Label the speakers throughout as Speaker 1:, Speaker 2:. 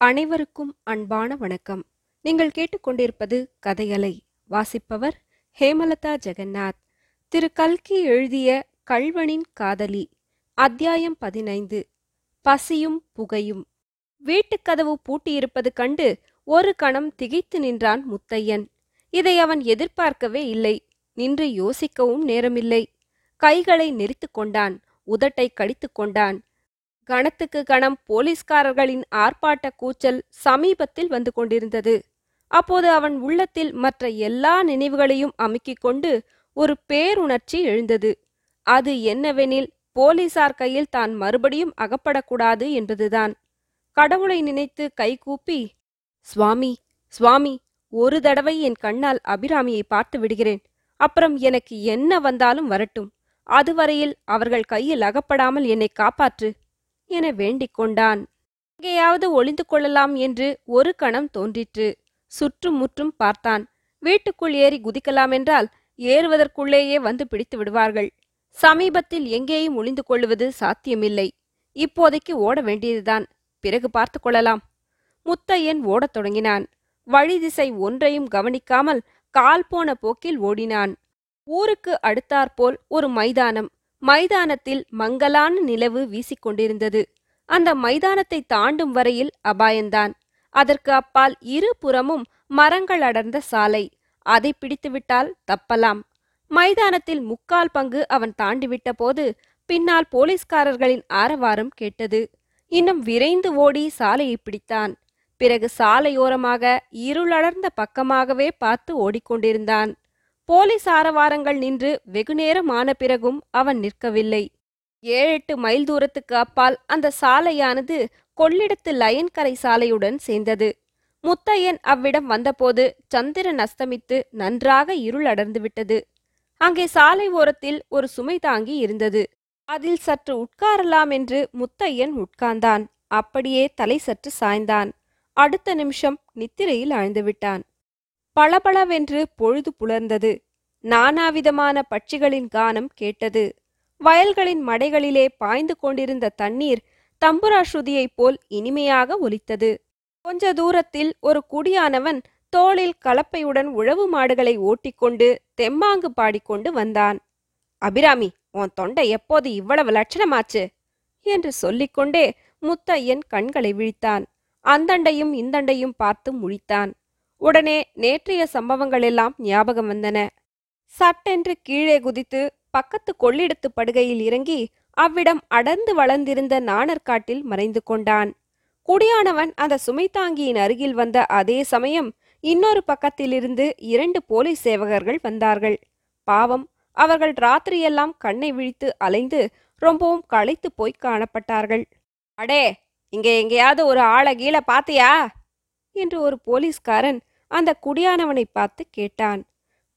Speaker 1: அனைவருக்கும் அன்பான வணக்கம். நீங்கள் கேட்டுக்கொண்டிருப்பது கதையலை வாசிப்பவர் ஹேமலதா ஜெகநாத். திரு. கல்கி எழுதிய கள்வனின் காதலி அத்தியாயம் பதினைந்து பசியும் புகையும். வீட்டுக்கதவு பூட்டியிருப்பது கண்டு ஒரு கணம் திகைத்து நின்றான் முத்தையன். இதை அவன் எதிர்பார்க்கவே இல்லை நின்று யோசிக்கவும் நேரமில்லை. கைகளை நெரித்துக் கொண்டான் உதட்டை கடித்துக் கொண்டான். கணத்துக்கு கணம் போலீஸ்காரர்களின் ஆர்ப்பாட்ட கூச்சல் சமீபத்தில் வந்து கொண்டிருந்தது. அப்போது அவன் உள்ளத்தில் மற்ற எல்லா நினைவுகளையும் அமுக்கிக் கொண்டு ஒரு பேருணர்ச்சி எழுந்தது. அது என்னவெனில் போலீசார் கையில் தான் மறுபடியும் அகப்படக்கூடாது என்பதுதான். கடவுளை நினைத்து கைகூப்பி சுவாமி சுவாமி ஒரு தடவை என் கண்ணால் அபிராமியை பார்த்து விடுகிறேன். அப்புறம் எனக்கு என்ன வந்தாலும் வரட்டும். அதுவரையில் அவர்கள் கையில் அகப்படாமல் என்னை காப்பாற்று. என வேண்டிக் கொண்டான். எங்கேயாவது ஒளிந்து கொள்ளலாம் என்று ஒரு கணம் தோன்றிற்று. சுற்றும் முற்றும் பார்த்தான். வீட்டுக்குள் ஏறி குதிக்கலாம் என்றால் ஏறுவதற்குள்ளேயே வந்து பிடித்து விடுவார்கள். சமீபத்தில் எங்கேயும் ஒளிந்து கொள்வது சாத்தியமில்லை. இப்போதைக்கு ஓட வேண்டியதுதான். பிறகு பார்த்து கொள்ளலாம். முத்தையன் ஓடத் தொடங்கினான். வழி திசை ஒன்றையும் கவனிக்காமல் கால் போன போக்கில் ஓடினான். ஊருக்கு அடுத்தாற்போல் ஒரு மைதானம். மைதானத்தில் மங்கலான நிலவு வீசிக்கொண்டிருந்தது. அந்த மைதானத்தை தாண்டும் வரையில் அபாயந்தான். அதற்கு அப்பால் இரு புறமும் மரங்கள் அடர்ந்த சாலை. அதை பிடித்துவிட்டால் தப்பலாம். மைதானத்தில் முக்கால் பங்கு அவன் தாண்டிவிட்ட போது பின்னால் போலீஸ்காரர்களின் ஆரவாரம் கேட்டது. இன்னும் விரைந்து ஓடி சாலையை பிடித்தான். பிறகு சாலையோரமாக இருளடர்ந்த பக்கமாகவே பார்த்து ஓடிக்கொண்டிருந்தான். போலீஸ் ஆரவாரங்கள் நின்று வெகுநேரம் ஆன பிறகும் அவன் நிற்கவில்லை. ஏழெட்டு மைல் தூரத்துக்கு அப்பால் அந்த சாலையானது கொள்ளிடத்து லயன்கரை சாலையுடன் சேர்ந்தது. முத்தையன் அவ்விடம் வந்தபோது சந்திரன் அஸ்தமித்து நன்றாக இருள் அடர்ந்து விட்டது. அங்கே சாலை ஓரத்தில் ஒரு சுமை தாங்கி இருந்தது. அதில் சற்று உட்காரலாம் என்று முத்தையன் உட்கார்ந்தான். அப்படியே தலை சற்று சாய்ந்தான். அடுத்த நிமிஷம் நித்திரையில் ஆழ்ந்துவிட்டான் பளபளவென்று பொழுது புலர்ந்தது. நானாவிதமான பட்சிகளின் கானம் கேட்டது. வயல்களின் மடைகளிலே பாய்ந்து கொண்டிருந்த தண்ணீர் தம்புரா ஸ்ருதியைப் போல் இனிமையாக ஒலித்தது. கொஞ்ச தூரத்தில் ஒரு குடியானவன் தோளில் கலப்பையுடன் உழவு மாடுகளை ஓட்டிக்கொண்டு தெம்மாங்கு பாடிக்கொண்டு வந்தான். அபிராமி உன் தொண்டை எப்போது இவ்வளவு லட்சணமாச்சு? என்று சொல்லிக்கொண்டே முத்தையன் கண்களை விழித்தான். அந்தண்டையும் இந்தண்டையும் பார்த்து முழித்தான். உடனே நேற்றைய சம்பவங்களெல்லாம் ஞாபகம் வந்தன. சட்டென்று கீழே குதித்து பக்கத்து கொள்ளிடத்து படுகையில் இறங்கி அவ்விடம் அடர்ந்து வளர்ந்திருந்த நாணற்காட்டில் மறைந்து கொண்டான். குடியானவன் அந்த சுமைதாங்கியின் அருகில் வந்த அதே சமயம் இன்னொரு பக்கத்திலிருந்து இரண்டு போலீஸ் சேவகர்கள் வந்தார்கள். பாவம் அவர்கள் ராத்திரியெல்லாம் கண்ணை விழித்து அலைந்து ரொம்பவும் களைத்து போய் காணப்பட்டார்கள். அடே இங்கே எங்கேயாவது ஒரு ஆளை கீழே பாத்தியா? என்று ஒரு போலீஸ்காரன் அந்த குடியானவனை பார்த்து கேட்டான்.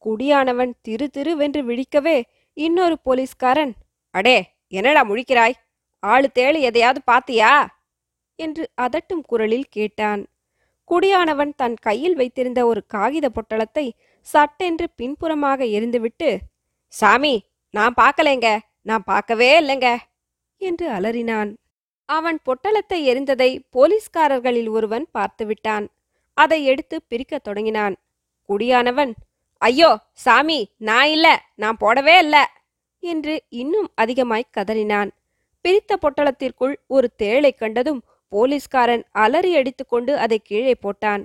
Speaker 1: குடியானவன் திரு திருவென்று விழிக்கவே இன்னொரு போலீஸ்காரன் அடே என்னடா முழிக்கிறாய்? ஆளு தேளு எதையாவது பாத்தியா? என்று அதட்டும் குரலில் கேட்டான். குடியானவன் தன் கையில் வைத்திருந்த ஒரு காகித பொட்டலத்தை சட்டென்று பின்புறமாக எரிந்துவிட்டு சாமி நான் பார்க்கலைங்க நான் பார்க்கவே இல்லைங்க என்று அலறினான். அவன் பொட்டலத்தை எரிந்ததை போலீஸ்காரர்களில் ஒருவன் பார்த்துவிட்டான். அதை எடுத்து பிரிக்கத் தொடங்கினான். குடியானவன் ஐயோ சாமி நான் இல்ல நான் போடவே இல்ல என்று இன்னும் அதிகமாய் கதறினான். பிரித்த பொட்டலத்திற்குள் ஒரு தேளை கண்டதும் போலீஸ்காரன் அலறி அடித்துக்கொண்டு அதை கீழே போட்டான்.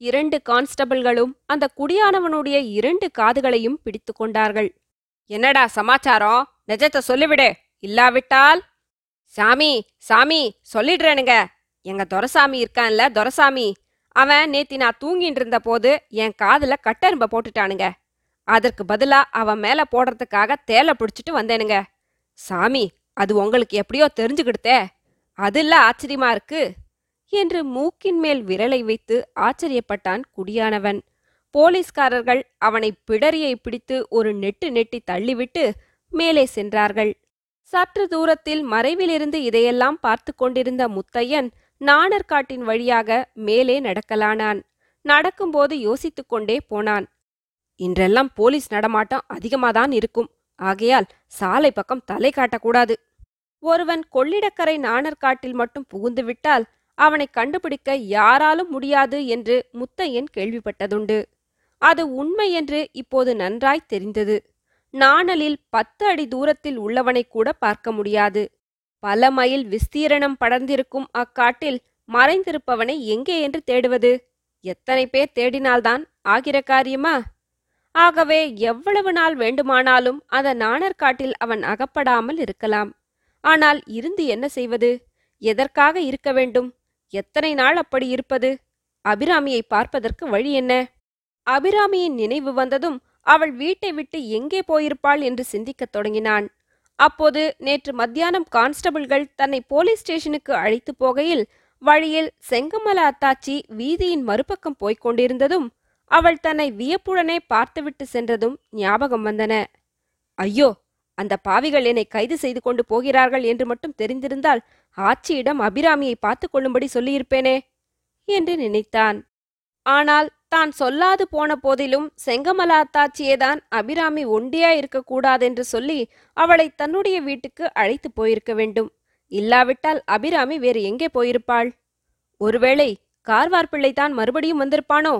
Speaker 1: இரண்டு கான்ஸ்டபிள்களும் அந்த குடியானவனுடைய இரண்டு காதுகளையும் பிடித்து கொண்டார்கள். என்னடா சமாச்சாரம்? நிஜத்தை சொல்லிவிடு இல்லாவிட்டால்? சாமி சாமி சொல்லிடுறேனுங்க. எங்க துரசாமி இருக்கான்ல துரசாமி அவன் நேத்தி நான் தூங்கிட்டு இருந்த போது என் காதுல கட்டரும்ப போட்டுட்டானுங்க. அதற்கு பதிலா அவன் மேல போடுறதுக்காக தேலை பிடிச்சிட்டு வந்தேனுங்க. சாமி அது உங்களுக்கு எப்படியோ தெரிஞ்சுக்கிடுத்தே. அதுல ஆச்சரியமா இருக்கு. என்று மூக்கின் மேல் விரலை வைத்து ஆச்சரியப்பட்டான் குடியானவன். போலீஸ்காரர்கள் அவனை பிடரியை பிடித்து ஒரு நெட்டு நெட்டி தள்ளிவிட்டு மேலே சென்றார்கள். சற்று தூரத்தில் மறைவிலிருந்து இதையெல்லாம் பார்த்து கொண்டிருந்த முத்தையன் நாணர்காட்டின் வழியாக மேலே நடக்கலானான். நடக்கும்போது யோசித்துக் கொண்டே போனான். இன்றெல்லாம் போலீஸ் நடமாட்டம் அதிகமாதான் இருக்கும். ஆகையால் சாலை பக்கம் தலை காட்டக்கூடாது. ஒருவன் கொள்ளிடக்கரை நாணர்காட்டில் மட்டும் புகுந்துவிட்டால் அவனை கண்டுபிடிக்க யாராலும் முடியாது என்று முத்தையன் கேள்விப்பட்டதுண்டு. அது உண்மை என்று இப்போது நன்றாய் தெரிந்தது. நாணலில் பத்து அடி தூரத்தில் உள்ளவனை கூட பார்க்க முடியாது. பல மைல் விஸ்தீரணம் படர்ந்திருக்கும் அக்காட்டில் மறைந்திருப்பவனை எங்கே என்று தேடுவது? எத்தனை பேர் தேடினால்தான் ஆகிற காரியமா? ஆகவே எவ்வளவு நாள் வேண்டுமானாலும் அந்த நாணர்காட்டில் அவன் அகப்படாமல் இருக்கலாம். ஆனால் இருந்து என்ன செய்வது? எதற்காக இருக்க வேண்டும்? எத்தனை நாள் அப்படி இருப்பது? அபிராமியை பார்ப்பதற்கு வழி என்ன? அபிராமியின் நினைவு வந்ததும் அவள் வீட்டை விட்டு எங்கே போயிருப்பாள் என்று சிந்திக்கத் தொடங்கினான். அப்போது நேற்று மத்தியானம் கான்ஸ்டபிள்கள் தன்னை போலீஸ் ஸ்டேஷனுக்கு அழைத்து போகையில் வழியில் செங்கமல அத்தாச்சி வீதியின் மறுபக்கம் போய்க் கொண்டிருந்ததும் அவள் தன்னை வியப்புடனே பார்த்துவிட்டு சென்றதும் ஞாபகம் வந்தன. ஐயோ அந்த பாவிகள் என்னை கைது செய்து கொண்டு போகிறார்கள் என்று மட்டும் தெரிந்திருந்தால் ஆட்சியிடம் அபிராமியை பார்த்து கொள்ளும்படி சொல்லியிருப்பேனே என்று நினைத்தான். ஆனால் தான் சொல்லாது போன போதிலும் செங்கமலாத்தாச்சியேதான் அபிராமி ஒண்டியா இருக்கக்கூடாதென்று சொல்லி அவளை தன்னுடைய வீட்டுக்கு அழைத்து போயிருக்க வேண்டும். இல்லாவிட்டால் அபிராமி வேறு எங்கே போயிருப்பாள்? ஒருவேளை கார்வார்பிள்ளைதான் மறுபடியும் வந்திருப்பானோ?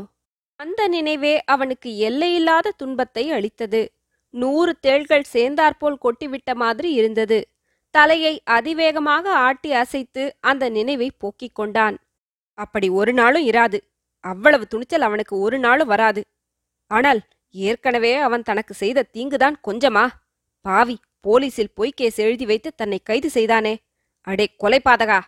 Speaker 1: அந்த நினைவே அவனுக்கு எல்லையில்லாத துன்பத்தை அளித்தது. நூறு தேள்கள் சேர்ந்தாற்போல் கொட்டிவிட்ட மாதிரி இருந்தது. தலையை அதிவேகமாக ஆட்டி அசைத்து அந்த நினைவை போக்கிக் கொண்டான். அப்படி ஒரு நாளும் இராது. அவ்வளவு துணிச்சல் அவனுக்கு ஒரு நாளும் வராது. ஆனால் ஏற்கனவே அவன் தனக்கு செய்த தீங்குதான் கொஞ்சமா? பாவி போலீசில் பொய் கேஸ் எழுதி வைத்து தன்னை கைது செய்தானே? அடே கொலைபாதகா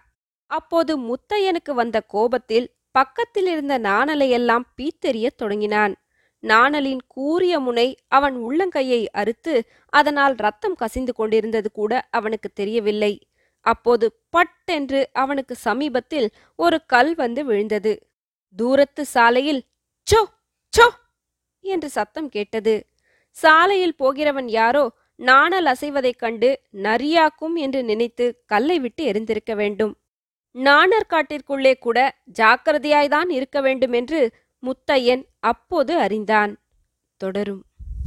Speaker 1: அப்போது முத்தையனுக்கு வந்த கோபத்தில் பக்கத்தில் இருந்த நாணலையெல்லாம் பீத்தெறியத் தொடங்கினான். நாணலின் கூரிய முனை அவன் உள்ளங்கையை அறுத்து அதனால் ரத்தம் கசிந்து கொண்டிருந்தது கூட அவனுக்கு தெரியவில்லை. அப்போது பட்டென்று அவனுக்கு சமீபத்தில் ஒரு கல் வந்து விழுந்தது. தூரத்து சாலையில் சோ சோ என்று சத்தம் கேட்டது. சாலையில் போகிறவன் யாரோ நாணல் அசைவதைக் கண்டு நரியாக்கும் என்று நினைத்து கல்லை விட்டு எரிந்திருக்க வேண்டும். நாணர் காட்டிற்குள்ளே கூட ஜாக்கிரதையாய்தான் இருக்க வேண்டும் என்று முத்தையன் அப்போது அறிந்தான். தொடரும்.